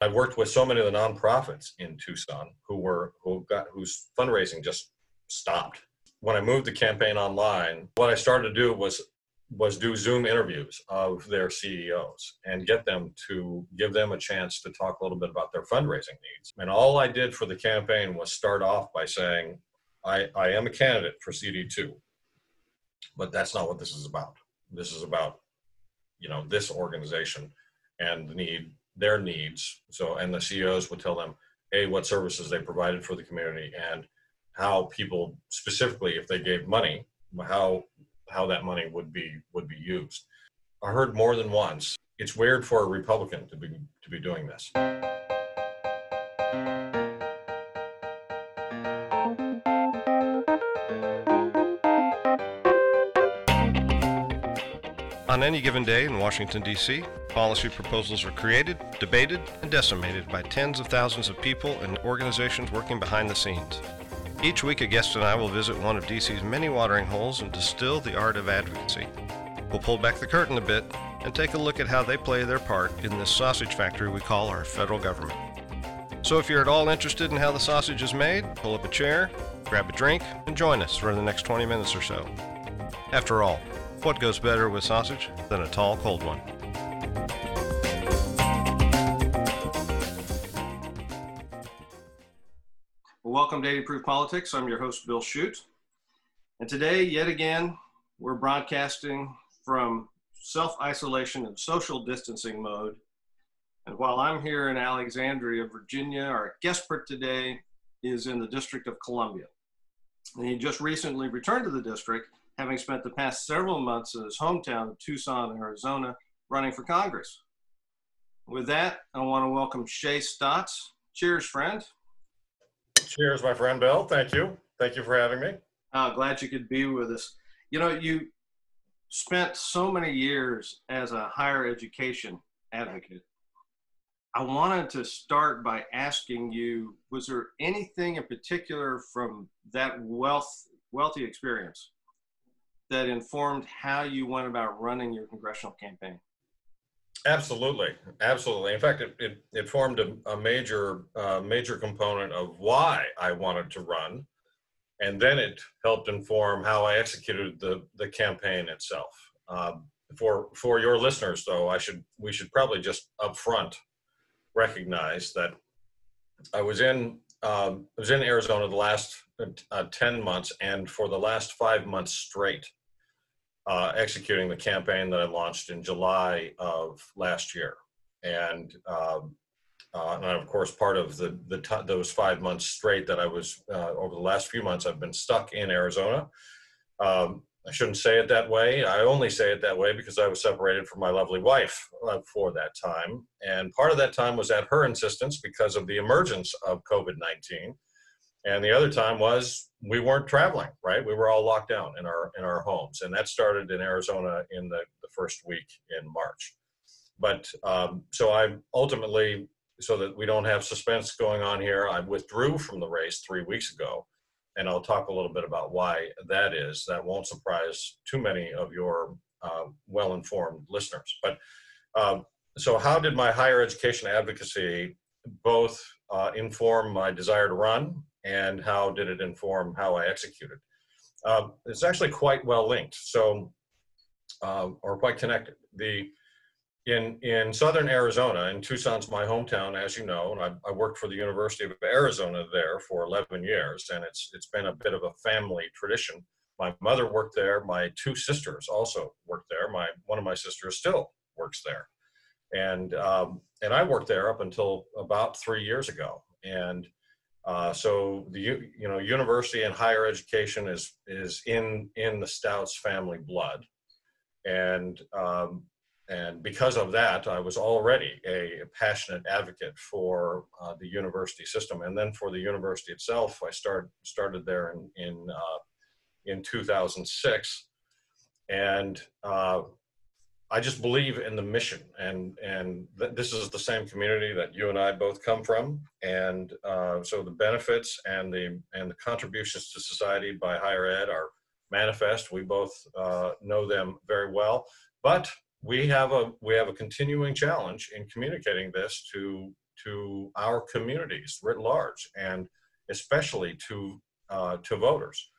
I've worked with so many of the nonprofits in Tucson who were who got whose fundraising just stopped. When I moved the campaign online, what I started to do was was do Zoom interviews of their CEOs and get them to give them a chance to talk a little bit about their fundraising needs. And all I did for the campaign was start off by saying, I, I am a candidate for CD2, but that's not what this is about. This is about, you know, this organization and the need, their needs. So, and the CEOs would tell them, A, what services they provided for the community and how people specifically, if they gave money, how how that money would be would be used. I heard more than once. It's weird for a Republican to be to be doing this. On any given day in Washington, D.C., policy proposals are created, debated, and decimated by tens of thousands of people and organizations working behind the scenes. Each week, a guest and I will visit one of DC's many watering holes and distill the art of advocacy. We'll pull back the curtain a bit and take a look at how they play their part in this sausage factory we call our federal government. So, if you're at all interested in how the sausage is made, pull up a chair, grab a drink, and join us for the next 20 minutes or so. After all, what goes better with sausage than a tall, cold one? welcome to 80 Proof Politics. I'm your host, Bill Shute. And today, yet again, we're broadcasting from self isolation and social distancing mode. And while I'm here in Alexandria, Virginia, our guest for today is in the District of Columbia. And he just recently returned to the district, having spent the past several months in his hometown of Tucson, Arizona, running for Congress. With that, I want to welcome Shay Stautz. Cheers, friend. Cheers, my friend Bill. Thank you. Thank you for having me. Uh, glad you could be with us. You know, you spent so many years as a higher education advocate. I wanted to start by asking you was there anything in particular from that wealth wealthy experience that informed how you went about running your congressional campaign? Absolutely, absolutely. In fact, it it, it formed a, a major uh, major component of why I wanted to run, and then it helped inform how I executed the the campaign itself. Um, for for your listeners, though, I should we should probably just upfront recognize that I was in um, I was in Arizona the last uh, ten months, and for the last five months straight, uh, executing the campaign that I launched in July of last year. And, um, uh, and of course, part of the, the t- those five months straight that I was uh, over the last few months, I've been stuck in Arizona. Um, I shouldn't say it that way. I only say it that way because I was separated from my lovely wife uh, for that time. And part of that time was at her insistence because of the emergence of COVID 19 and the other time was we weren't traveling right? We were all locked down in our in our homes. And that started in arizona in the, the first week in march. But um, so i ultimately so that we don't have suspense going on here i withdrew from the race three weeks ago. And i'll talk a little bit about why that is. That won't surprise too many of your uh, well-informed listeners. But um, so how did my higher education advocacy both uh, inform my desire to run and how did it inform how I executed? Uh, it's actually quite well linked, so uh, or quite connected. The in in southern Arizona, and Tucson's my hometown, as you know, and I, I, worked for the University of Arizona there for 11 years, and it's it's been a bit of a family tradition. My mother worked there. My two sisters also worked there. My one of my sisters still works there, and um, and I worked there up until about three years ago, and uh, so the you know university and higher education is is in in the Stautz family blood, and um, and because of that, I was already a passionate advocate for uh, the university system, and then for the university itself. I started started there in in uh, in 2006, and uh, I just believe in the mission, and and th- this is the same community that you and I both come from, and uh, so the benefits and the and the contributions to society by higher ed are manifest. We both uh, know them very well, but we have a we have a continuing challenge in communicating this to to our communities writ large, and especially to uh, to voters.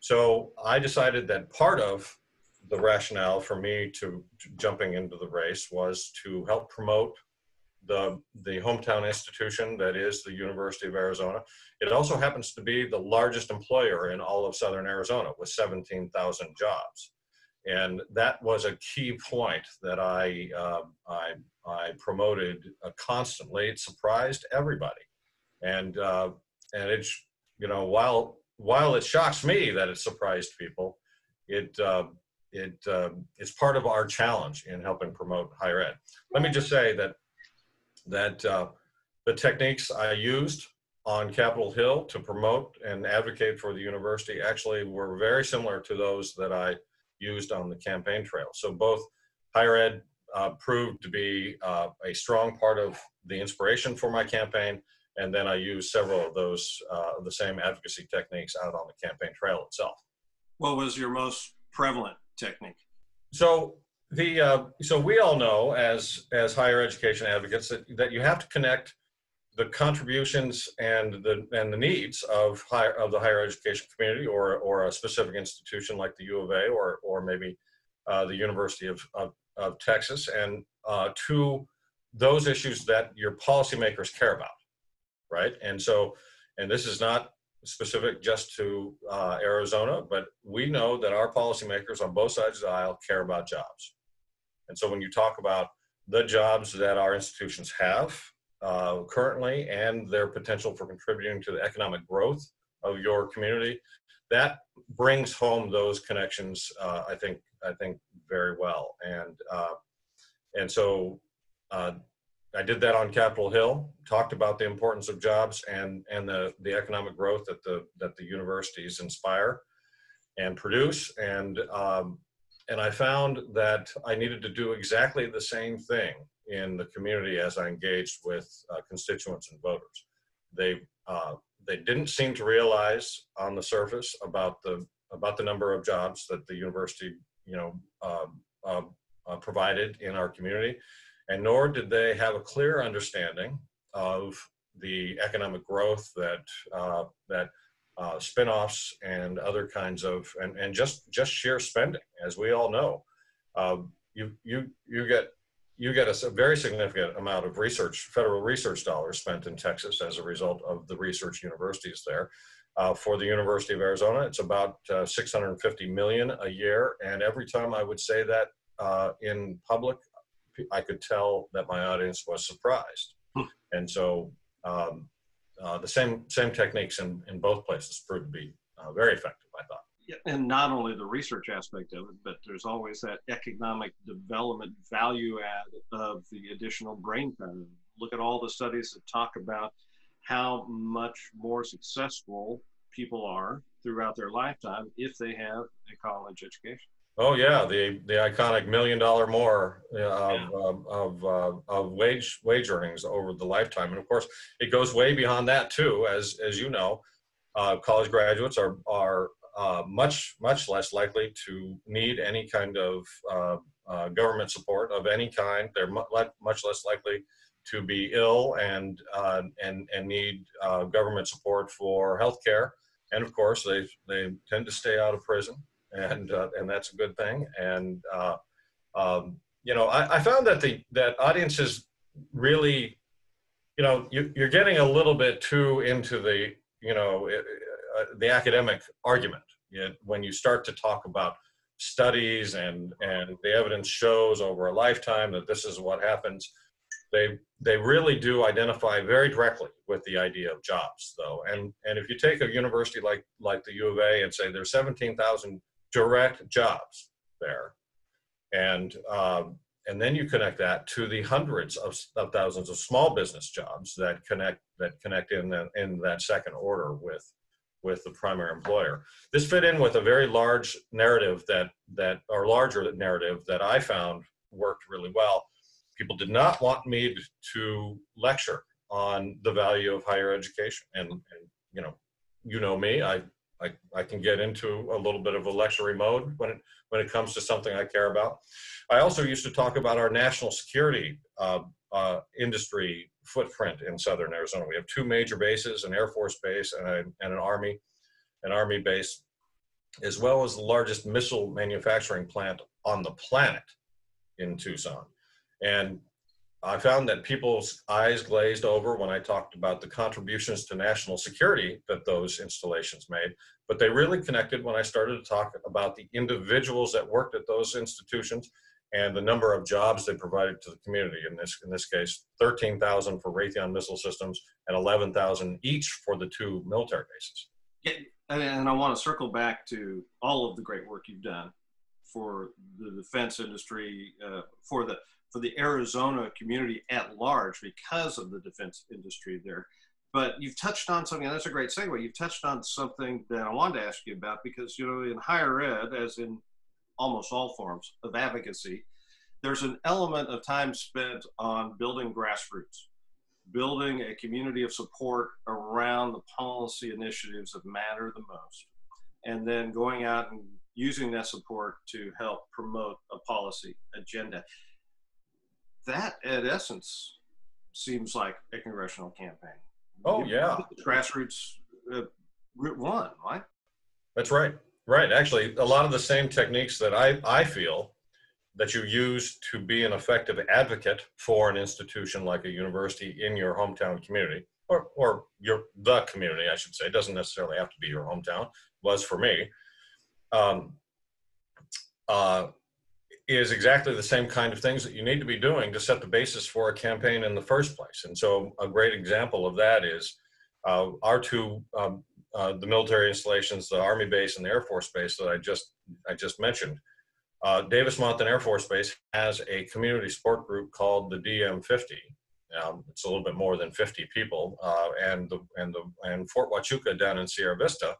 So I decided that part of the rationale for me to, to jumping into the race was to help promote the the hometown institution that is the University of Arizona. It also happens to be the largest employer in all of Southern Arizona with 17,000 jobs, and that was a key point that I uh, I, I promoted uh, constantly. It surprised everybody, and uh, and it's you know while while it shocks me that it surprised people, it uh, it uh, it's part of our challenge in helping promote higher ed. Let me just say that that uh, the techniques I used on Capitol Hill to promote and advocate for the university actually were very similar to those that I used on the campaign trail. So both higher ed uh, proved to be uh, a strong part of the inspiration for my campaign, and then I used several of those uh, the same advocacy techniques out on the campaign trail itself. What was your most prevalent technique? So the uh, so we all know as as higher education advocates that, that you have to connect the contributions and the and the needs of higher of the higher education community or or a specific institution like the U of A or or maybe uh, the University of, of, of Texas and uh, to those issues that your policymakers care about, right? And so and this is not specific just to uh, Arizona, but we know that our policymakers on both sides of the aisle care about jobs. And so when you talk about the jobs that our institutions have uh, currently and their potential for contributing to the economic growth of your community, that brings home those connections. Uh, I think I think very well, and uh, and so uh, I did that on Capitol Hill. Talked about the importance of jobs and and the the economic growth that the that the universities inspire and produce, and um, and I found that I needed to do exactly the same thing in the community as I engaged with uh, constituents and voters. They uh, they didn't seem to realize on the surface about the about the number of jobs that the university you know uh, provided in our community, and nor did they have a clear understanding of the economic growth that uh, that uh, spinoffs and other kinds of and, and just just sheer spending, as we all know, uh, you you you get you get a, very significant amount of research, federal research dollars spent in Texas as a result of the research universities there. Uh, for the University of Arizona, it's about uh, 650 million a year, and every time I would say that uh, in public, I could tell that my audience was surprised, hmm. and so um, uh, the same same techniques in, in both places proved to be uh, very effective. I thought. Yeah, and not only the research aspect of it, but there's always that economic development value add of the additional brain power. Look at all the studies that talk about how much more successful people are throughout their lifetime if they have a college education. Oh yeah, the the iconic million dollar more uh, yeah. of of, uh, of wage wage earnings over the lifetime, and of course it goes way beyond that too. As as you know, uh, college graduates are are uh, much much less likely to need any kind of uh, uh, government support of any kind. They're much less likely to be ill and and and need government support for health care, and of course they they tend to stay out of prison and uh, and that's a good thing. And uh, um, you know, I, I, found that the that audiences really, you know, you, are getting a little bit too into the you know uh, the academic argument when you start to talk about studies and and the evidence shows over a lifetime that this is what happens they they really do identify very directly with the idea of jobs though and and if you take a university like like the u of a and say there's 17000 direct jobs there. And, um, and then you connect that to the hundreds of, of, thousands of small business jobs that connect that connect in the, in that second order with with the primary employer. This fit in with a very large narrative that that or larger narrative that I found worked really well. People did not want me to lecture on the value of higher education, and, and you know, you know me. I I, I can get into a little bit of a lectury mode when it, when it comes to something I care about. I also used to talk about our national security uh, uh, industry footprint in southern Arizona. We have two major bases, an Air Force base and, a, and an Army, an Army base, as well as the largest missile manufacturing plant on the planet in Tucson. And I found that people's eyes glazed over when I talked about the contributions to national security that those installations made, but they really connected when I started to talk about the individuals that worked at those institutions and the number of jobs they provided to the community. In this, in this case, 13,000 for Raytheon Missile Systems and 11,000 each for the two military bases. Yeah, and I want to circle back to all of the great work you've done for the defense industry, uh, for the for the Arizona community at large because of the defense industry there. But you've touched on something, and that's a great segue. You've touched on something that I wanted to ask you about because, you know, in higher ed, as in almost all forms of advocacy, there's an element of time spent on building grassroots, building a community of support around the policy initiatives that matter the most, and then going out and using that support to help promote a policy agenda that at essence seems like a congressional campaign. Oh yeah, grassroots uh, route one, right? That's right. Right. Actually, a lot of the same techniques that I I feel that you use to be an effective advocate for an institution like a university in your hometown community or or your the community I should say it doesn't necessarily have to be your hometown was for me um, uh, is exactly the same kind of things that you need to be doing to set the basis for a campaign in the first place. And so, a great example of that is uh, our two um, uh, the military installations, the Army base and the Air Force base that I just I just mentioned. Uh, Davis Monthan Air Force Base has a community support group called the DM50. Um, it's a little bit more than 50 people, uh, and the and the and Fort Huachuca down in Sierra Vista,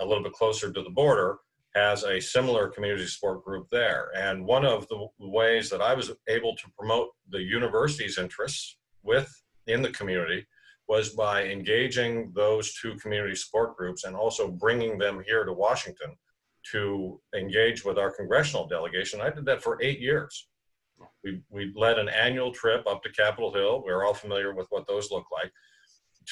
a little bit closer to the border, has a similar community support group there. And one of the ways that I was able to promote the university's interests with in the community was by engaging those two community support groups and also bringing them here to Washington to engage with our congressional delegation. I did that for eight years. We, we led an annual trip up to Capitol Hill. We're all familiar with what those look like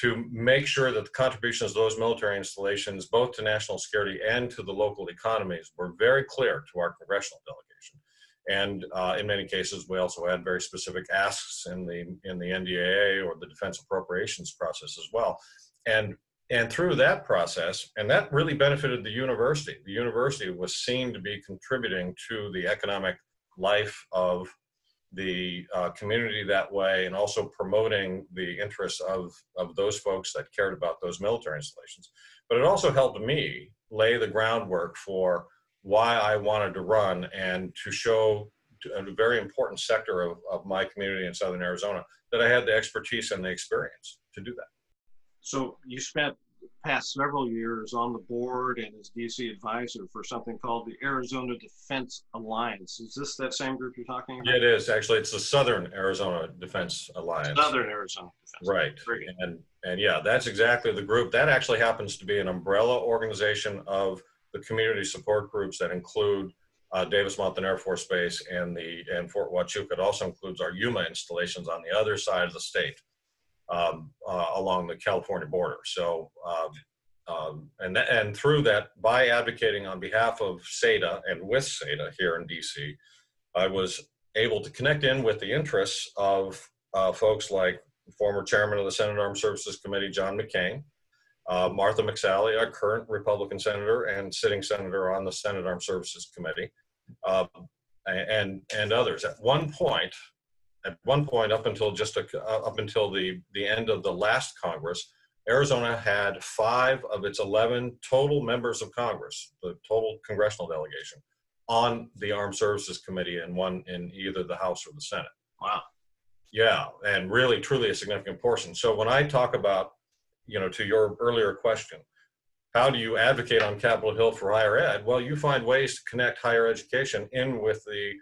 to make sure that the contributions of those military installations, both to national security and to the local economies, were very clear to our congressional delegation. And uh, in many cases, we also had very specific asks in the in the NDAA or the defense appropriations process as well. And and through that process, and that really benefited the university. The university was seen to be contributing to the economic life of the uh, community that way and also promoting the interests of, of those folks that cared about those military installations. But it also helped me lay the groundwork for why I wanted to run and to show to a very important sector of, of my community in Southern Arizona that I had the expertise and the experience to do that. So you spent past several years on the board and as DC advisor for something called the Arizona Defense Alliance. Is this that same group you're talking about? Yeah, it is actually. It's the Southern Arizona Defense Alliance. Southern Arizona Defense. Right. And and yeah, that's exactly the group. That actually happens to be an umbrella organization of the community support groups that include uh, Davis Monthan Air Force Base and the and Fort Huachuca. It also includes our Yuma installations on the other side of the state um, uh, along the California border. So, um, um, and, and through that, by advocating on behalf of SADA and with SADA here in DC, I was able to connect in with the interests of uh, folks like former chairman of the Senate Armed Services Committee, John McCain, uh, Martha McSally, a current Republican senator and sitting senator on the Senate Armed Services Committee, uh, and and others. At one point, at one point up until just a, uh, up until the the end of the last Congress, Arizona had five of its 11 total members of Congress, the total congressional delegation, on the Armed Services Committee and one in either the House or the Senate. Wow. Yeah, and really, truly a significant portion. So when I talk about, you know, to your earlier question, how do you advocate on Capitol Hill for higher ed? Well, you find ways to connect higher education in with the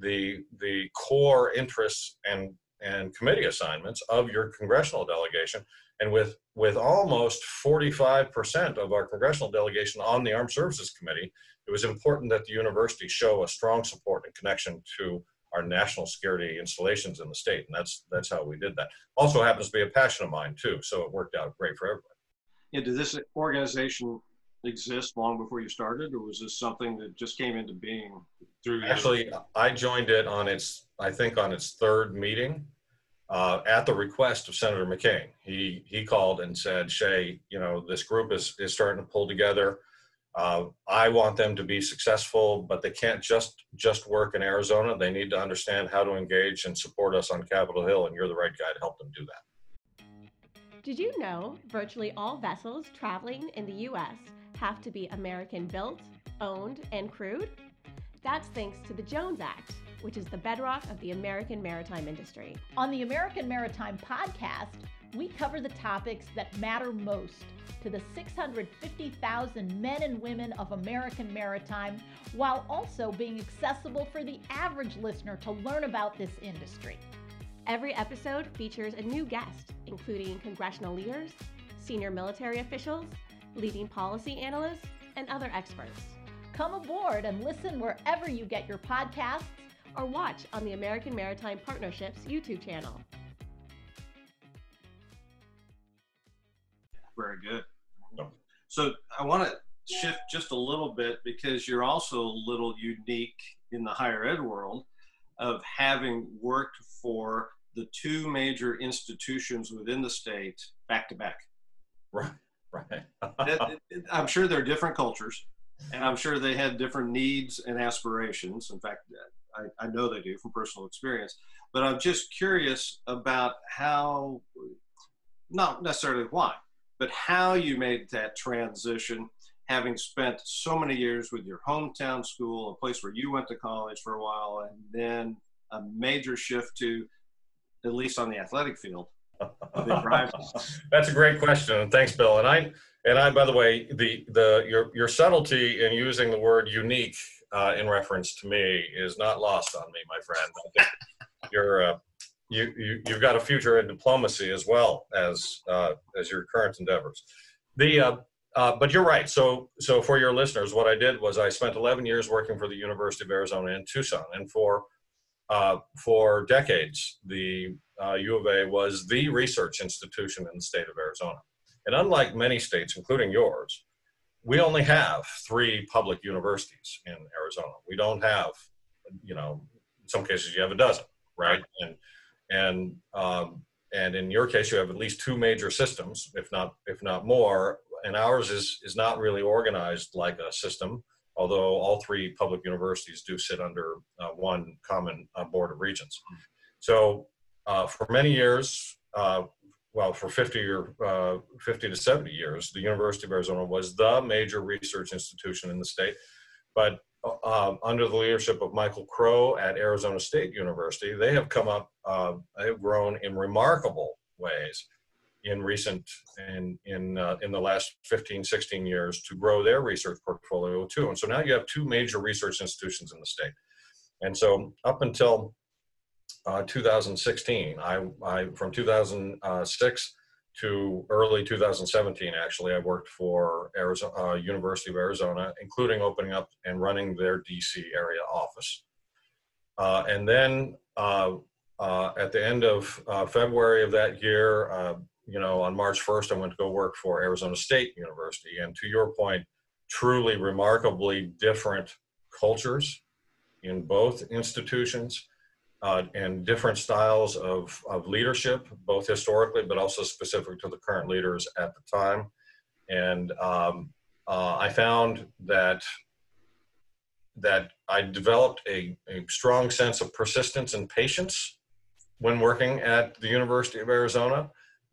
the the core interests and and committee assignments of your congressional delegation. And with, with almost 45% of our congressional delegation on the Armed Services Committee, it was important that the university show a strong support and connection to our national security installations in the state. And that's, that's how we did that. Also happens to be a passion of mine too. So it worked out great for everybody. Yeah, did this organization exist long before you started, or was this something that just came into being through? Actually, I joined it on its, I think, on its third meeting uh, at the request of Senator McCain. He he called and said, "Shay, you know, this group is is starting to pull together. Uh, I want them to be successful, but they can't just just work in Arizona. They need to understand how to engage and support us on Capitol Hill, and you're the right guy to help them do that." Did you know virtually all vessels traveling in the U.S. have to be American built, owned, and crewed? That's thanks to the Jones Act, which is the bedrock of the American maritime industry. On the American Maritime Podcast, we cover the topics that matter most to the 650,000 men and women of American maritime while also being accessible for the average listener to learn about this industry. Every episode features a new guest, including congressional leaders, senior military officials, leading policy analysts, and other experts. Come aboard and listen wherever you get your podcasts or watch on the American Maritime Partnerships YouTube channel. Very good. So I want to shift just a little bit because you're also a little unique in the higher ed world of having worked for the two major institutions within the state back to back. Right, right. I'm sure they're different cultures, and I'm sure they had different needs and aspirations. In fact, I, I know they do from personal experience. But I'm just curious about how, not necessarily why, but how you made that transition, having spent so many years with your hometown school, a place where you went to college for a while, and then a major shift to, at least on the athletic field, That's a great question, thanks, Bill. And I, and I, by the way, the the your your subtlety in using the word unique uh, in reference to me is not lost on me, my friend. You're uh, you, you you've got a future in diplomacy as well as uh, as your current endeavors. The uh, uh, but you're right. So so for your listeners, what I did was I spent 11 years working for the University of Arizona in Tucson, and for uh, for decades, the uh, U of A was the research institution in the state of Arizona. And unlike many states, including yours, we only have three public universities in Arizona. We don't have, you know, in some cases you have a dozen, right? And and um, and in your case, you have at least two major systems, if not if not more. And ours is is not really organized like a system, although all three public universities do sit under uh, one common uh, board of regents. So uh, for many years, uh, well, for 50 or uh, 50 to 70 years, the University of Arizona was the major research institution in the state. But uh, under the leadership of Michael Crow at Arizona State University, they have come up, uh, they have grown in remarkable ways in recent, and in, uh, in the last 15, 16 years to grow their research portfolio too. And so now you have two major research institutions in the state. And so up until uh, 2016. I, I from 2006 to early 2017, actually, I worked for Arizona uh, University of Arizona, including opening up and running their DC area office. Uh, and then uh, uh, at the end of uh, February of that year, you know, on March 1st, I went to go work for Arizona State University. And to your point, truly remarkably different cultures in both institutions uh, and different styles of, of leadership, both historically, but also specific to the current leaders at the time. And um, uh, I found that that I developed a, a strong sense of persistence and patience when working at the University of Arizona,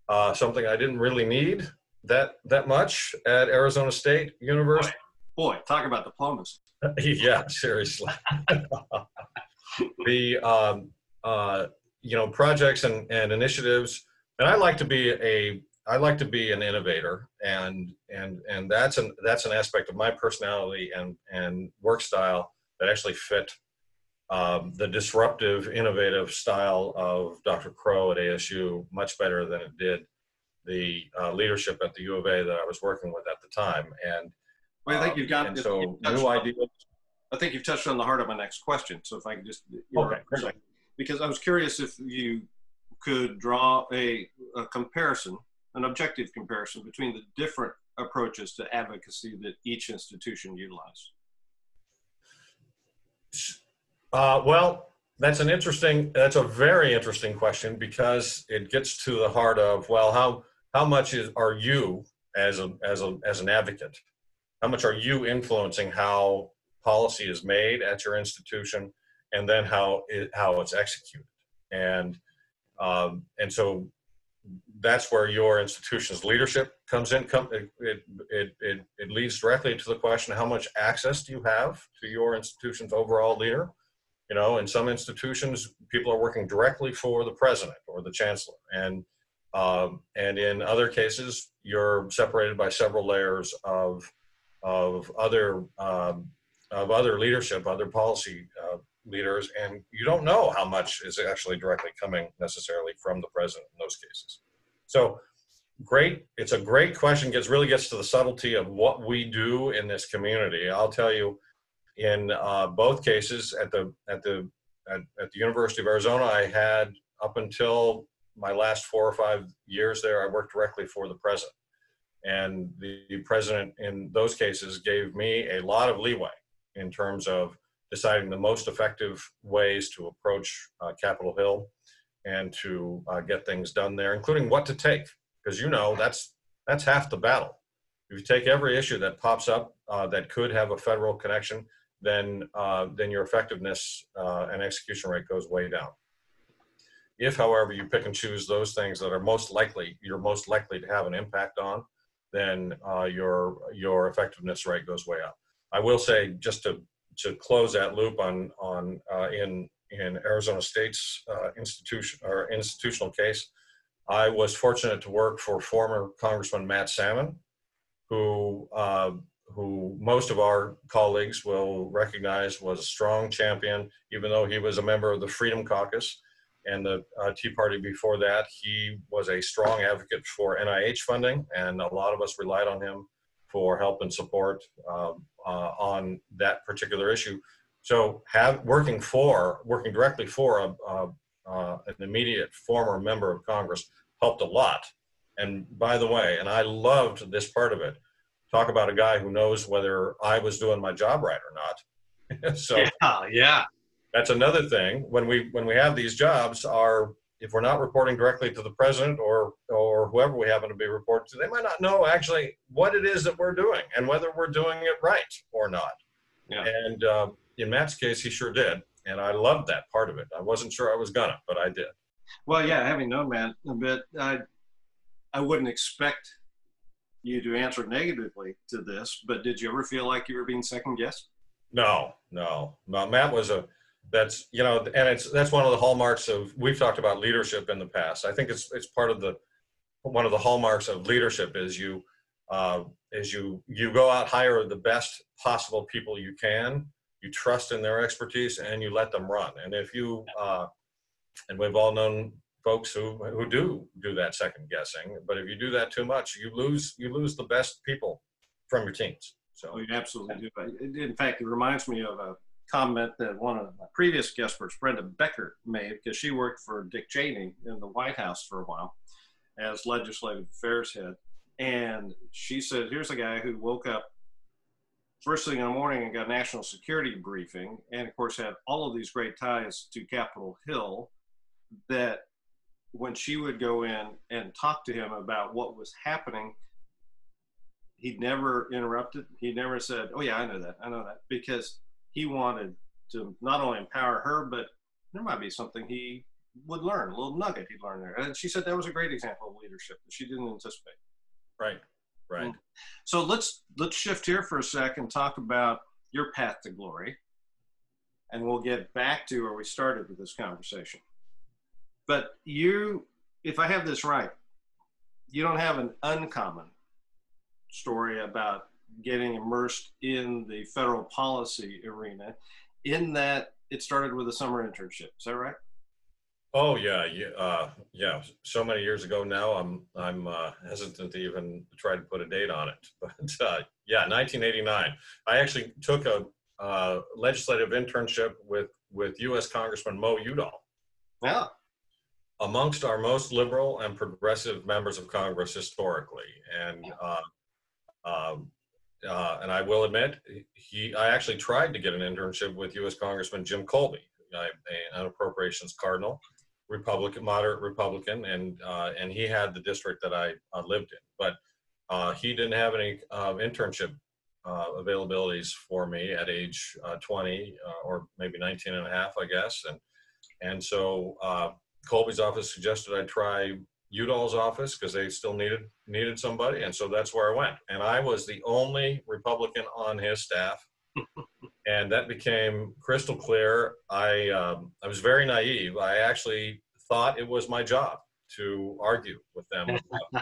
uh, something I didn't really need that that much at Arizona State University. Boy, boy talk about diplomacy. yeah, seriously. the um, uh, you know projects and, and initiatives and i like to be a i like to be an innovator and and and that's an that's an aspect of my personality and and work style that actually fit um, the disruptive, innovative style of Dr. Crow at ASU much better than it did the uh, leadership at the U of A that I was working with at the time. And Well, I think um, you've got and so new on- ideas. I think you've touched on the heart of my next question. So if I could just Okay, great. because I was curious if you could draw a, a comparison, an objective comparison between the different approaches to advocacy that each institution utilizes. Uh, well, that's an interesting, that's a very interesting question because it gets to the heart of, well, how, how much is, are you as a, as a, as an advocate? How much are you influencing how policy is made at your institution and then how it, how it's executed? And, um, and so that's where your institution's leadership comes in. Come, it, it, it, it, leads directly to the question, how much access do you have to your institution's overall leader? You know, in some institutions, people are working directly for the president or the chancellor, and um, and in other cases, you're separated by several layers of of other um, of other leadership, other policy uh, leaders, and you don't know how much is actually directly coming necessarily from the president in those cases. So, great. It's a great question. Gets really gets to the subtlety of what we do in this community. I'll tell you in uh, both cases at the at the at, at the University of Arizona, I had up until my last four or five years there, I worked directly for the president, and the, the president in those cases gave me a lot of leeway in terms of deciding the most effective ways to approach uh, Capitol Hill and to uh, get things done there, including what to take, because you know that's that's half the battle. If you take every issue that pops up uh, that could have a federal connection, then uh, then your effectiveness uh, and execution rate goes way down. If, however, you pick and choose those things that are most likely you're most likely to have an impact on, then uh, your your effectiveness rate goes way up. I will say just to to close that loop on on uh, in in Arizona State's uh, institution or institutional case, I was fortunate to work for former Congressman Matt Salmon, who uh, who most of our colleagues will recognize was a strong champion, even though he was a member of the Freedom Caucus and the uh, Tea Party before that. He was a strong advocate for NIH funding, and a lot of us relied on him for help and support um, uh, on that particular issue. So, have working for working directly for a, a, uh, an immediate former member of Congress helped a lot. And by the way, and I loved this part of it talk about a guy who knows whether I was doing my job right or not. so Yeah, yeah. that's another thing. When we when we have these jobs, are if we're not reporting directly to the president or or whoever we happen to be reporting to, they might not know actually what it is that we're doing and whether we're doing it right or not. Yeah. And uh, in Matt's case, he sure did, and I loved that part of it. I wasn't sure I was gonna, but I did. Well, yeah, having known Matt a bit, I, I wouldn't expect you to answer negatively to this, but did you ever feel like you were being second guessed? No, no, no. Matt was a that's you know, and it's that's one of the hallmarks of we've talked about leadership in the past. I think it's it's part of the one of the hallmarks of leadership is you uh, is you you go out hire the best possible people you can. You trust in their expertise and you let them run. And if you uh, and we've all known folks who who do do that second guessing, but if you do that too much, you lose you lose the best people from your teams. So Oh, you absolutely do. In fact, it reminds me of a comment that one of my previous guest experts, Brenda Becker, made because she worked for Dick Cheney in the White House for a while as legislative affairs head. And she said, here's a guy who woke up first thing in the morning and got a national security briefing, and of course had all of these great ties to Capitol Hill. That when she would go in and talk to him about what was happening, he never interrupted. He never said, "Oh yeah, I know that. I know that," because he wanted to not only empower her, but there might be something he would learn, a little nugget he'd learn there. And she said that was a great example of leadership that she didn't anticipate. right, right. Mm-hmm. So let's let's shift here for a sec and talk about your path to glory, and we'll get back to where we started with this conversation. But you, if I have this right, you don't have an uncommon story about getting immersed in the federal policy arena, in that it started with a summer internship. Is that right? Oh yeah, yeah, uh, yeah. So many years ago now, I'm I'm uh, hesitant to even try to put a date on it. But uh, yeah, 1989. I actually took a uh, legislative internship with with U.S. Congressman Mo Udall, Yeah. Amongst our most liberal and progressive members of Congress historically, and uh, um, uh, and I will admit, he I actually tried to get an internship with U.S. Congressman Jim Kolbe, I, an appropriations cardinal. Republican, moderate Republican, and uh, and he had the district that I uh, lived in, but uh, he didn't have any uh, internship uh, availabilities for me at age uh, 20 uh, or maybe 19 and a half, I guess, and and so uh, Kolbe's office suggested I try Udall's office because they still needed needed somebody, and so that's where I went, and I was the only Republican on his staff and that became crystal clear. I um, I was very naive. I actually thought it was my job to argue with them.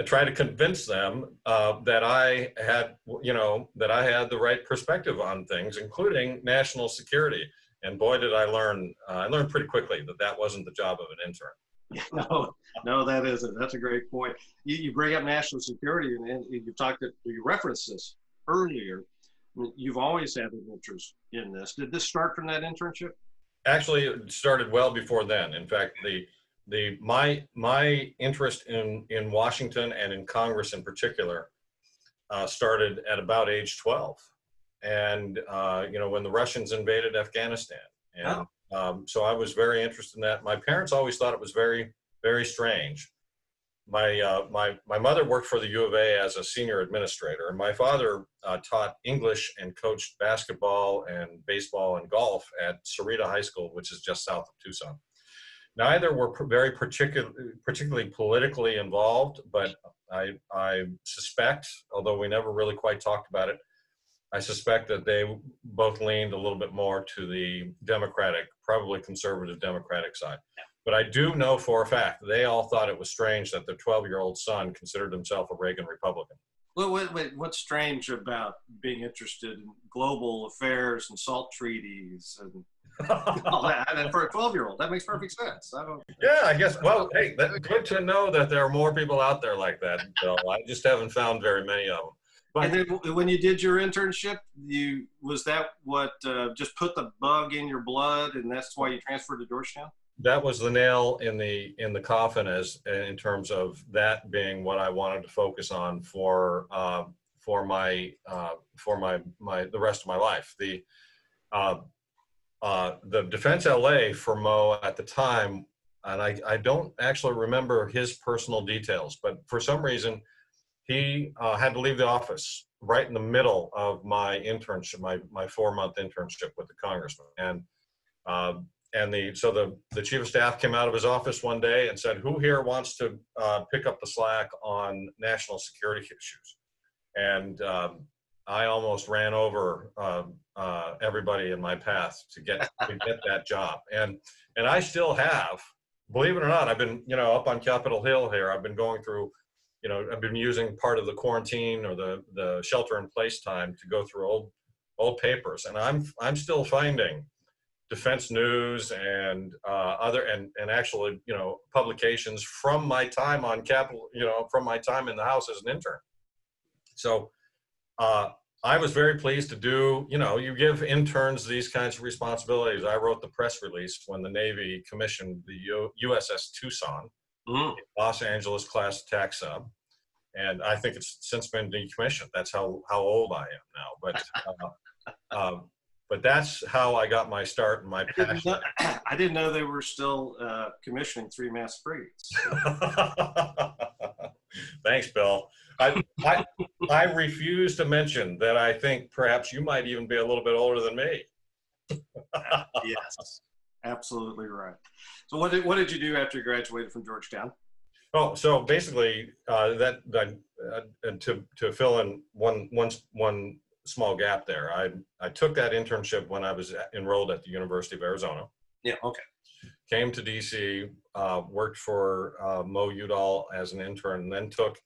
I tried to convince them uh, that I had, you know, that I had the right perspective on things, including national security. And boy, did I learn! Uh, I learned pretty quickly that that wasn't the job of an intern. no, no, that isn't. That's a great point. You, you bring up national security, and, and you've talked, to, you referenced this earlier. You've always had an interest in this. Did this start from that internship? Actually, it started well before then. In fact, the the my my interest in in Washington and in Congress in particular uh, started at about age 12, and uh, you know when the Russians invaded Afghanistan, and um, so I was very interested in that. My parents always thought it was very very strange. My uh, my my mother worked for the U of A as a senior administrator, and my father uh, taught English and coached basketball and baseball and golf at Sahuarita High School, which is just south of Tucson. Neither were pr- very particular, particularly politically involved, but I, I suspect, although we never really quite talked about it, I suspect that they both leaned a little bit more to the Democratic, probably conservative Democratic side. But I do know for a fact they all thought it was strange that their 12 year old son considered himself a Reagan Republican. Well, what's strange about being interested in global affairs and salt treaties and all that? And for a 12 year old, that makes perfect sense. I don't. Yeah, I guess. Well, hey, that's good to know that there are more people out there like that. Bill. I just haven't found very many of them. But And then when you did your internship, you was that what uh, just put the bug in your blood, and that's why you transferred to Georgetown? that was the nail in the in the coffin as in terms of that being what I wanted to focus on for uh, for my uh, for my my the rest of my life. The uh, uh, the Defense LA for Mo at the time, and I, I don't actually remember his personal details, but for some reason, he uh, had to leave the office right in the middle of my internship, my, my four month internship with the congressman. And, um, and the, so the, the chief of staff came out of his office one day and said, who here wants to uh, pick up the slack on national security issues? And um, I almost ran over uh, uh, everybody in my path to get to get that job, and and I still have, believe it or not, I've been you know up on Capitol Hill here. I've been going through, you know, I've been using part of the quarantine or the the shelter in place time to go through old old papers, and I'm I'm still finding defense news and uh, other and and actually you know publications from my time on Capitol, you know, from my time in the House as an intern. So uh, I was very pleased to do, you know, you give interns these kinds of responsibilities. I wrote the press release when the Navy commissioned the U- USS Tucson, Mm. Los Angeles class attack sub. And I think it's since been decommissioned. That's how, how old I am now. But, uh, um, but that's how I got my start and my I didn't passion. know, I didn't know they were still uh, commissioning three mass frigates. Thanks, Bill. I, I, I refuse to mention that I think perhaps you might even be a little bit older than me. yes, absolutely right. So what did what did you do after you graduated from Georgetown? Oh, so basically, uh, that, that uh, to to fill in one one one small gap there, I I took that internship when I was enrolled at the University of Arizona. Yeah. Okay. Came to DC, uh, worked for uh, Mo Udall as an intern, and then took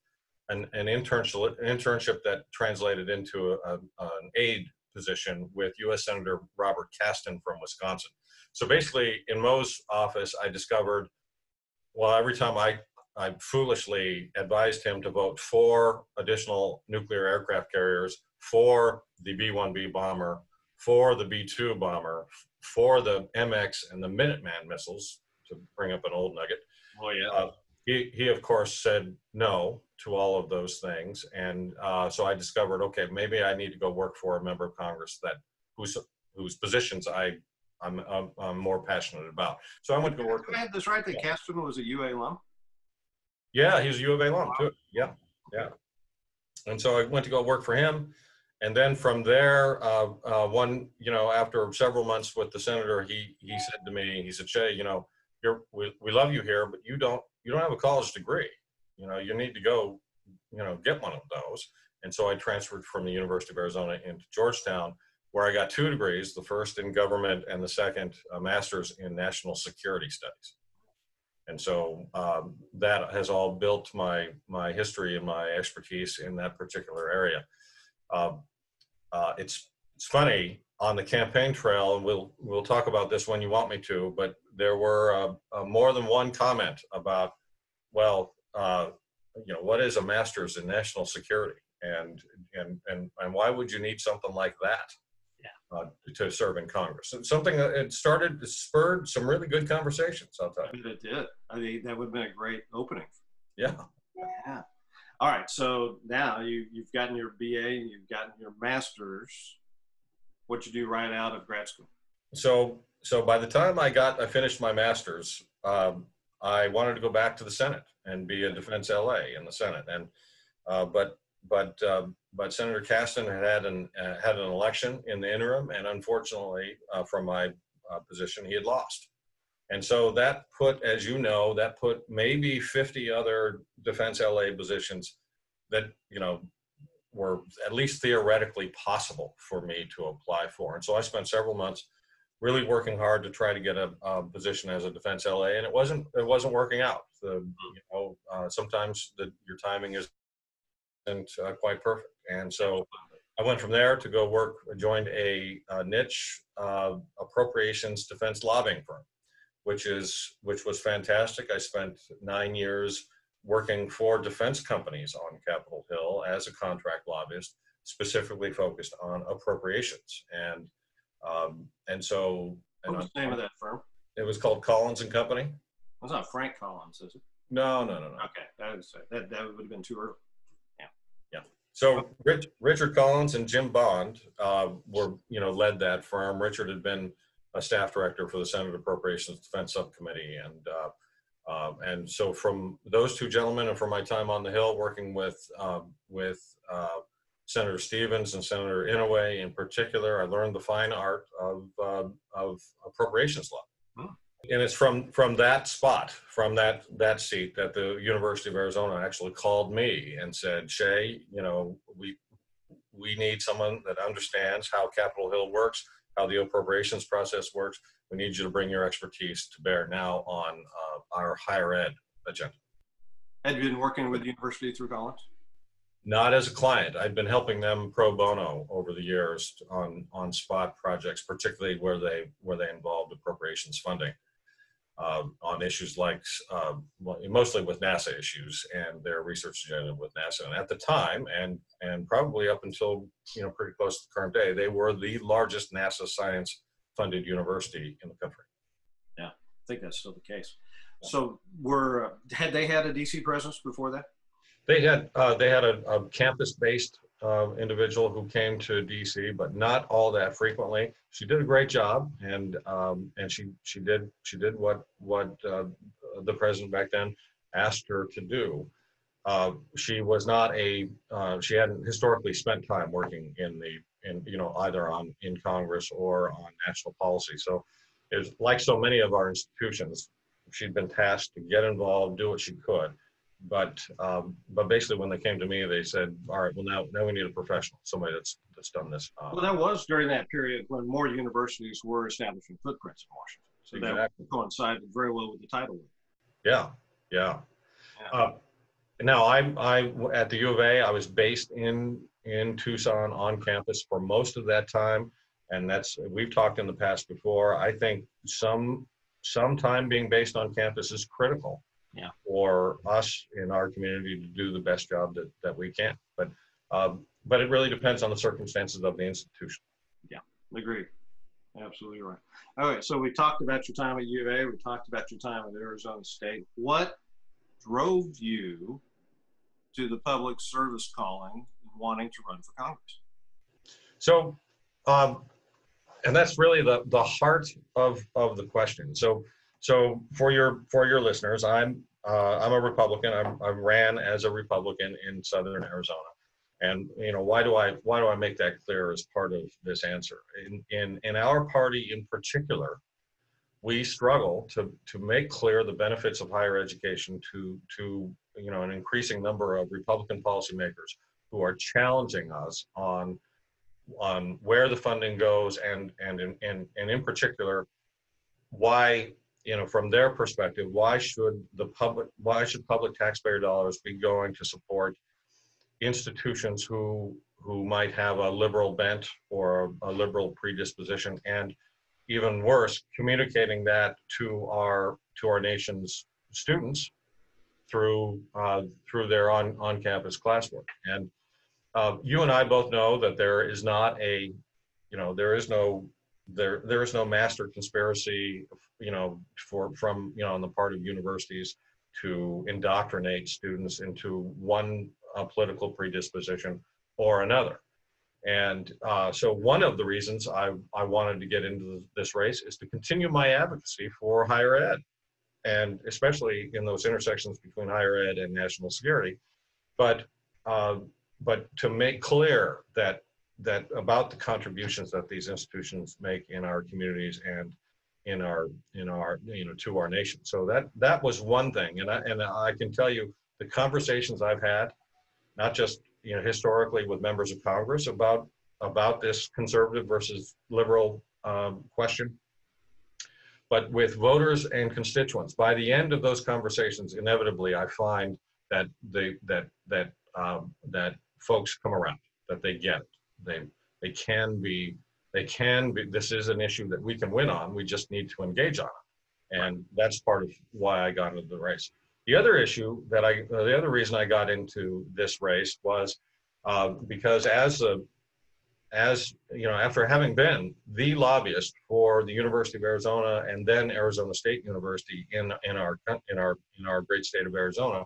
an, an internship internship that translated into a, a, an aide position with U.S. Senator Robert Kasten from Wisconsin. So basically, in Mo's office, I discovered, well, every time I, I foolishly advised him to vote for additional nuclear aircraft carriers, for the B 1B bomber, for the B 2 bomber, for the MX and the Minuteman missiles, to bring up an old nugget. Oh, yeah. Uh, he, he of course said no to all of those things and uh, so i discovered okay maybe i need to go work for a member of congress that whose whose positions i i'm, I'm, I'm more passionate about. So i went to go work for I had this right? That Yeah. Was a UA alum? yeah he's a u of a alum too. Yeah yeah. And so i went to go work for him. And then from there uh, uh, one you know after several months with the senator he he said to me he said shay you know you're we, we love you here but you don't you don't have a college degree. You know you need to go you know get one of those. And so i transferred from the university of arizona into georgetown where i got two degrees the first in government and the second a master's in national security studies and so um, that has all built my my history and my expertise in that particular area um, uh, it's it's funny on the campaign trail, and we'll we'll talk about this when you want me to. But there were uh, uh, more than one comment about, well, uh, you know, what is a master's in national security, and and and and why would you need something like that? Uh, to serve in Congress, and something that it started, it spurred some really good conversations. I'll tell I you. mean, it did. I mean, that would have been a great opening. Yeah. Yeah. All right. So now you, you've gotten your BA and you've gotten your master's. What'd you do right out of grad school? so so by the time I got I finished my master's, um, I wanted to go back to the Senate and be a defense LA in the Senate, and uh, but but um, but Senator Kasten had had an uh, had an election in the interim, and unfortunately, uh, from my uh, position, he had lost, and so that put, as you know, that put maybe 50 other defense LA positions that you know were at least theoretically possible for me to apply for. And so I spent several months really working hard to try to get a, a position as a defense LA, and it wasn't it wasn't working out. The you know uh, sometimes the, your timing isn't uh, quite perfect, and so I went from there to go work. Joined a, uh niche uh, appropriations defense lobbying firm, which is which was fantastic. I spent nine years working for defense companies on Capitol Hill as a contract lobbyist, specifically focused on appropriations. And um, and so and What was the name of that firm? it was called Collins and Company. It's not Frank Collins, is it? No, no, no, no. Okay. That, was, that, that would have been too early. So Rich, Richard Collins and Jim Bond uh, were, you know, led that firm. Richard had been a staff director for the Senate Appropriations Defense Subcommittee, and uh, um, and so from those two gentlemen, and from my time on the Hill working with um, with uh, Senator Stevens and Senator Inouye in particular, I learned the fine art of uh, of appropriations law. Hmm. And it's from from that spot, from that that seat, that the University of Arizona actually called me and said, "Shay, you know, we we need someone that understands how Capitol Hill works, how the appropriations process works. We need you to bring your expertise to bear now on uh, our higher ed agenda." Had you been working with the university through Collins? Not as a client. I'd been helping them pro bono over the years on on spot projects, particularly where they where they involved appropriations funding um, on issues like um, mostly with NASA issues and their research agenda with NASA. And at the time, and and probably up until you know pretty close to the current day, they were the largest NASA science funded university in the country. Yeah, I think that's still the case. So were had they had a DC presence before that? They had uh, they had a, a campus-based uh, individual who came to DC, but not all that frequently. She did a great job, and um, and she she did she did what what uh, the president back then asked her to do. Uh, she was not a uh, she hadn't historically spent time working in the in you know either on in Congress or on national policy. So it was like so many of our institutions, she'd been tasked to get involved, do what she could but um, but basically when they came to me they said all right well now now we need a professional somebody that's that's done this uh, Well, that was during that period when more universities were establishing footprints in Washington. So Exactly. that coincided very well with the title. yeah yeah Yeah. uh, now I, I at the u of a i was based in in Tucson on campus for most of that time. And that's, we've talked in the past before. I think some, some time being based on campus is critical. Yeah. For us in our community to do the best job that, that we can. But, um, but it really depends on the circumstances of the institution. Yeah, agreed. Absolutely right. All right. So we talked about your time at U of A. We talked about your time at Arizona State. What drove you to the public service calling and wanting to run for Congress? So, um, and that's really the the heart of of the question. So, so for your for your listeners, I'm uh, I'm a Republican. I'm, I ran as a Republican in Southern Arizona, and you know why do I why do I make that clear as part of this answer? In in in our party in particular, we struggle to to make clear the benefits of higher education to to you know an increasing number of Republican policymakers who are challenging us on on where the funding goes and and in, and, and in particular why you know from their perspective why should the public why should public taxpayer dollars be going to support institutions who who might have a liberal bent or a liberal predisposition? And even worse communicating that to our to our nation's students through uh, through their on on campus classwork. And uh, you and I both know that there is not a you know there is no there there is no master conspiracy you know for from you know on the part of universities to indoctrinate students into one uh, political predisposition or another. And uh, so one of the reasons I, I wanted to get into this race is to continue my advocacy for higher ed, and especially in those intersections between higher ed and national security. But uh, but to make clear that that about the contributions that these institutions make in our communities and in our in our you know to our nation. So that that was one thing, and I and I can tell you the conversations I've had, not just you know historically with members of Congress about about this conservative versus liberal um, question, but with voters and constituents. By the end of those conversations, inevitably, I find that they that that um, that folks come around, that they get it. They they can be they can be. This is an issue that we can win on. We just need to engage on it, and that's part of why I got into the race. The other issue that I, the other reason I got into this race was uh, because as a, as you know, after having been the lobbyist for the University of Arizona and then Arizona State University in in our in our in our great state of Arizona,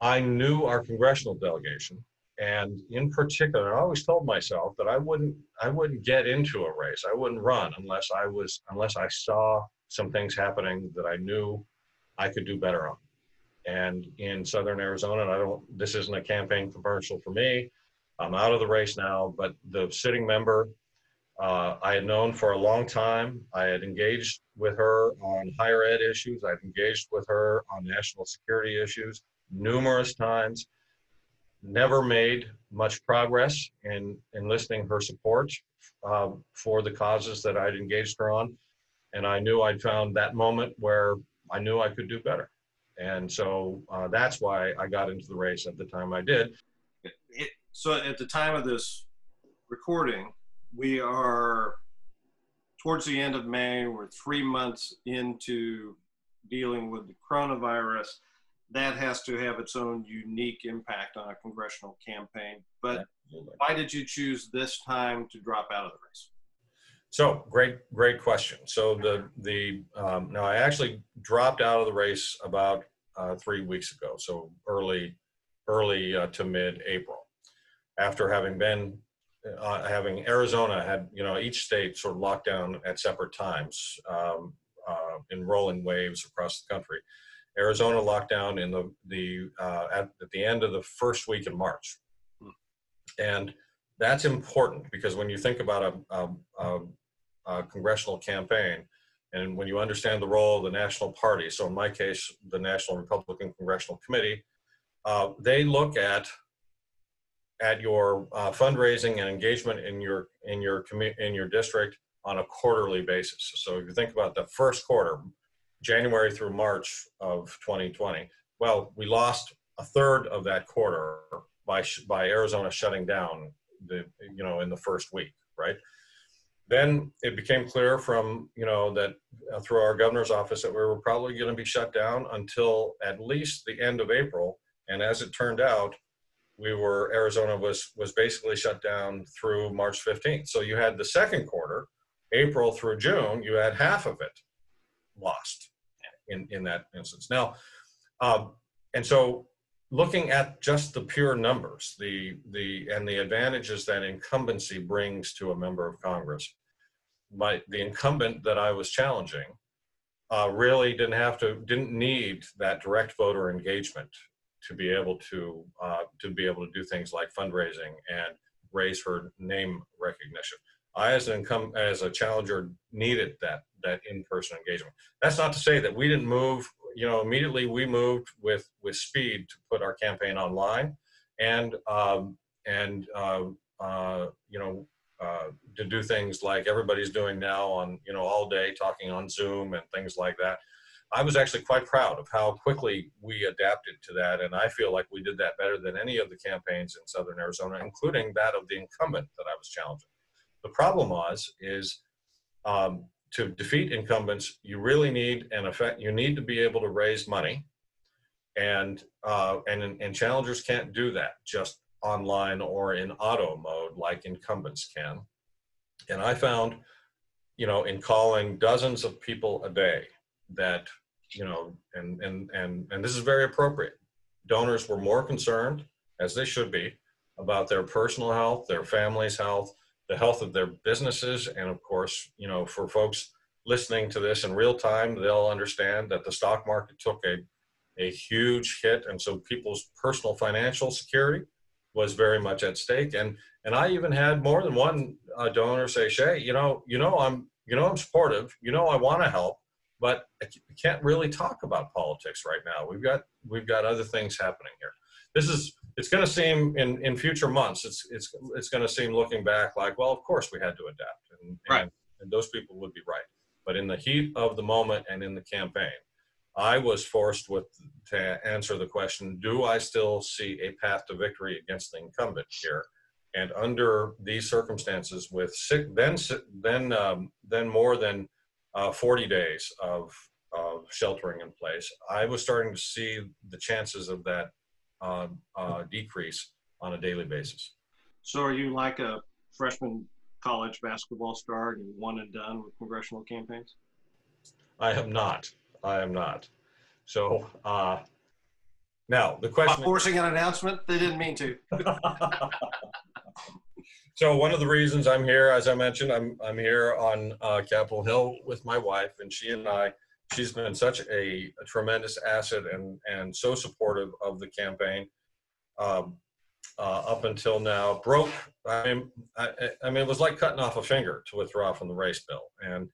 I knew our congressional delegation, and in particular, I always told myself that I wouldn't I wouldn't get into a race. I wouldn't run unless I was unless I saw some things happening that I knew I could do better on. And in Southern Arizona, and I don't. This isn't a campaign commercial for me. I'm out of the race now, but the sitting member uh, I had known for a long time. I had engaged with her on higher ed issues. I'd engaged with her on national security issues numerous times. Never made much progress in enlisting her support uh, for the causes that I'd engaged her on. And I knew I'd found that moment where I knew I could do better. And so uh, that's why I got into the race at the time I did. It, so at the time of this recording, we are towards the end of May. We're three months into dealing with the coronavirus. That has to have its own unique impact on a congressional campaign. But why did you choose this time to drop out of the race? So great, great question. So the the um, now I actually dropped out of the race about uh, three weeks ago. So early, early uh, to mid April, after having been uh, having Arizona had you know each state sort of locked down at separate times um, uh, in rolling waves across the country. Arizona locked down in the the uh, at, at the end of the first week in March, and that's important because when you think about a, a, a uh, congressional campaign. And when you understand the role of the national party, so in my case, the National Republican Congressional Committee, uh, they look at at your uh, fundraising and engagement in your in your commu- in your district on a quarterly basis. So if you think about the first quarter, January through March of 2020, well, we lost a third of that quarter by by Arizona shutting down the you know in the first week, right? Then it became clear from you know that uh, through our governor's office that we were probably going to be shut down until at least the end of April. And as it turned out, we were Arizona was was basically shut down through March 15th. So you had the second quarter, April through June, you had half of it lost in in that instance. Now, um, and so looking at just the pure numbers, the the and the advantages that incumbency brings to a member of Congress, my the incumbent that I was challenging uh, really didn't have to didn't need that direct voter engagement to be able to uh, to be able to do things like fundraising and raise her name recognition. I, as an income as a challenger, needed that that in-person engagement. That's not to say that we didn't move. You know, immediately we moved with with speed to put our campaign online, and um, and uh, uh, you know uh, to do things like everybody's doing now on you know all day talking on Zoom and things like that. I was actually quite proud of how quickly we adapted to that, and I feel like we did that better than any of the campaigns in Southern Arizona, including that of the incumbent that I was challenging. The problem was is um, to defeat incumbents, you really need an effect. You need to be able to raise money, and uh, and and challengers can't do that just online or in auto mode like incumbents can. And I found, you know, in calling dozens of people a day that you know, and and and and this is very appropriate. Donors were more concerned, as they should be, about their personal health, their family's health, the health of their businesses, and of course, you know, for folks listening to this in real time, they'll understand that the stock market took a a huge hit, and so people's personal financial security was very much at stake. And and I even had more than one uh, donor say, "Shay, you know, you know, I'm you know, I'm supportive. You know, I want to help." but I can't really talk about politics right now. We've got we've got other things happening here. This is it's going to seem in in future months. It's it's it's going to seem looking back like, well, of course we had to adapt, and, right. and and those people would be right. But in the heat of the moment and in the campaign, I was forced with to answer the question: Do I still see a path to victory against the incumbent here? And under these circumstances, with six, then then um, then more than uh, 40 days of, of sheltering in place, I was starting to see the chances of that uh, uh, decrease on a daily basis. So, are you like a freshman college basketball star and one and done with congressional campaigns? I am not. I am not. So, uh, now the question. forcing an announcement? They didn't mean to. so one of the reasons I'm here, as I mentioned, I'm I'm here on uh, Capitol Hill with my wife, and she and I. She's been such a, a tremendous asset and and so supportive of the campaign. Um, uh, up until now, broke. I mean, I, I, mean, it was like cutting off a finger to withdraw from the race bill, and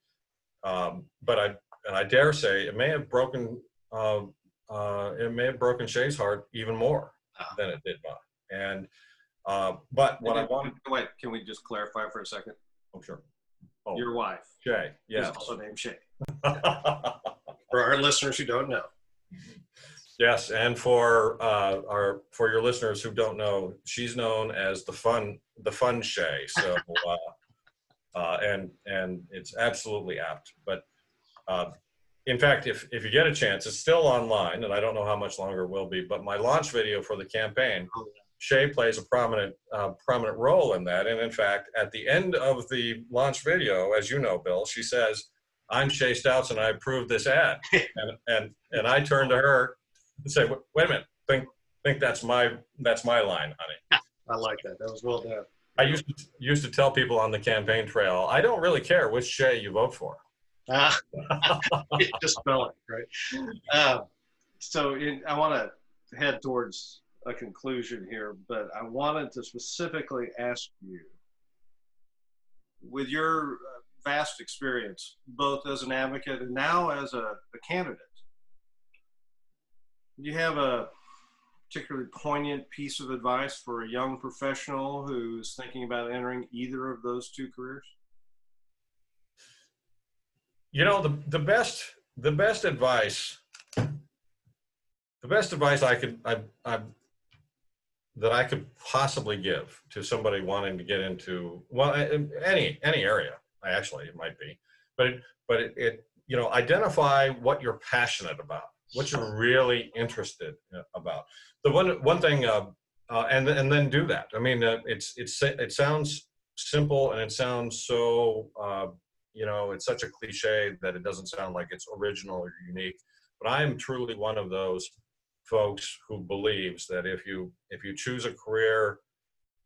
um, but I and I dare say it may have broken. Uh, uh, it may have broken Shay's heart even more ah. than it did mine, and uh, but what I wanted. Wait, can we just clarify for a second? Oh, sure. Oh, Your wife. Shay. Yes. Also named Shay. For our listeners who don't know. Yes, and for uh, our for your listeners who don't know, she's known as the fun the fun Shay. So, uh, uh, and and it's absolutely apt. But uh, in fact, if if you get a chance, it's still online, and I don't know how much longer it will be. But my launch video for the campaign oh, Shay plays a prominent uh, prominent role in that. And in fact, at the end of the launch video, as you know, Bill, she says, "I'm Shay Stautz, and I approve this ad." and and and I turn to her and say, "Wait a minute, think think that's my that's my line, honey." I like that. That was well done. I used to used to tell people on the campaign trail, I don't really care which Shay you vote for. Uh, just spell it right. Uh, so in, I want to head towards a conclusion here, but I wanted to specifically ask you with your vast experience, both as an advocate and now as a, a candidate, do you have a particularly poignant piece of advice for a young professional who's thinking about entering either of those two careers? You know, the, the best the best advice the best advice I could I, I that I could possibly give to somebody wanting to get into well any any area actually it might be. But it, but it, it you know identify what you're passionate about what you're really interested about. The one one thing uh, uh, and and then do that. I mean uh, it's it's it sounds simple and it sounds so uh, you know it's such a cliche that it doesn't sound like it's original or unique but I am truly one of those folks who believes that if you if you choose a career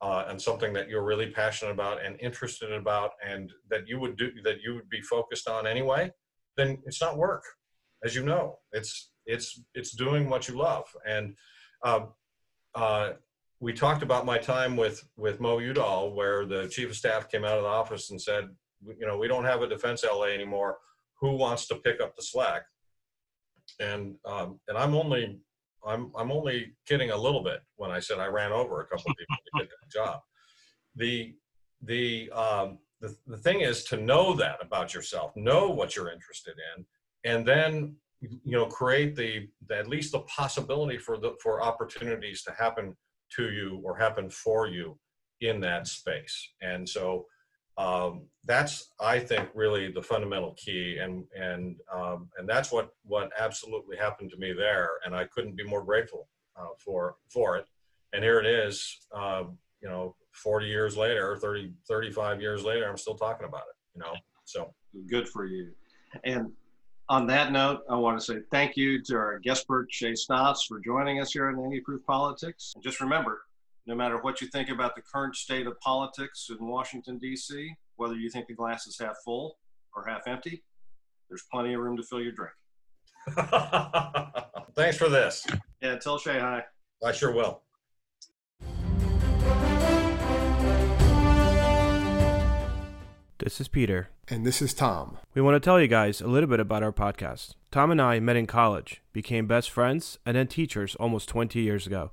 uh, and something that you're really passionate about and interested about and that you would do that you would be focused on anyway then it's not work as you know. It's it's it's doing what you love. And uh, uh, we talked about my time with with Mo Udall where the chief of staff came out of the office and said you know we don't have a defense LA anymore. Who wants to pick up the slack? And um, and I'm only I'm I'm only kidding a little bit when I said I ran over a couple of people to get that job. The the um, the the thing is to know that about yourself, know what you're interested in, and then you know create the, the at least the possibility for the for opportunities to happen to you or happen for you in that space. And so um, that's I think really the fundamental key, and and um, and that's what what absolutely happened to me there, and I couldn't be more grateful uh, for for it. And here it is, uh, you know, 40 years later, 30 35 years later, I'm still talking about it. You know, so good for you. And on that note, I want to say thank you to our guest expert Shay Stautz for joining us here on Any Proof Politics. And just remember, no matter what you think about the current state of politics in Washington, D.C., whether you think the glass is half full or half empty, there's plenty of room to fill your drink. Thanks for this. Yeah, tell Shay hi. I sure will. This is Peter. And this is Tom. We want to tell you guys a little bit about our podcast. Tom and I met in college, became best friends, and then teachers almost 20 years ago.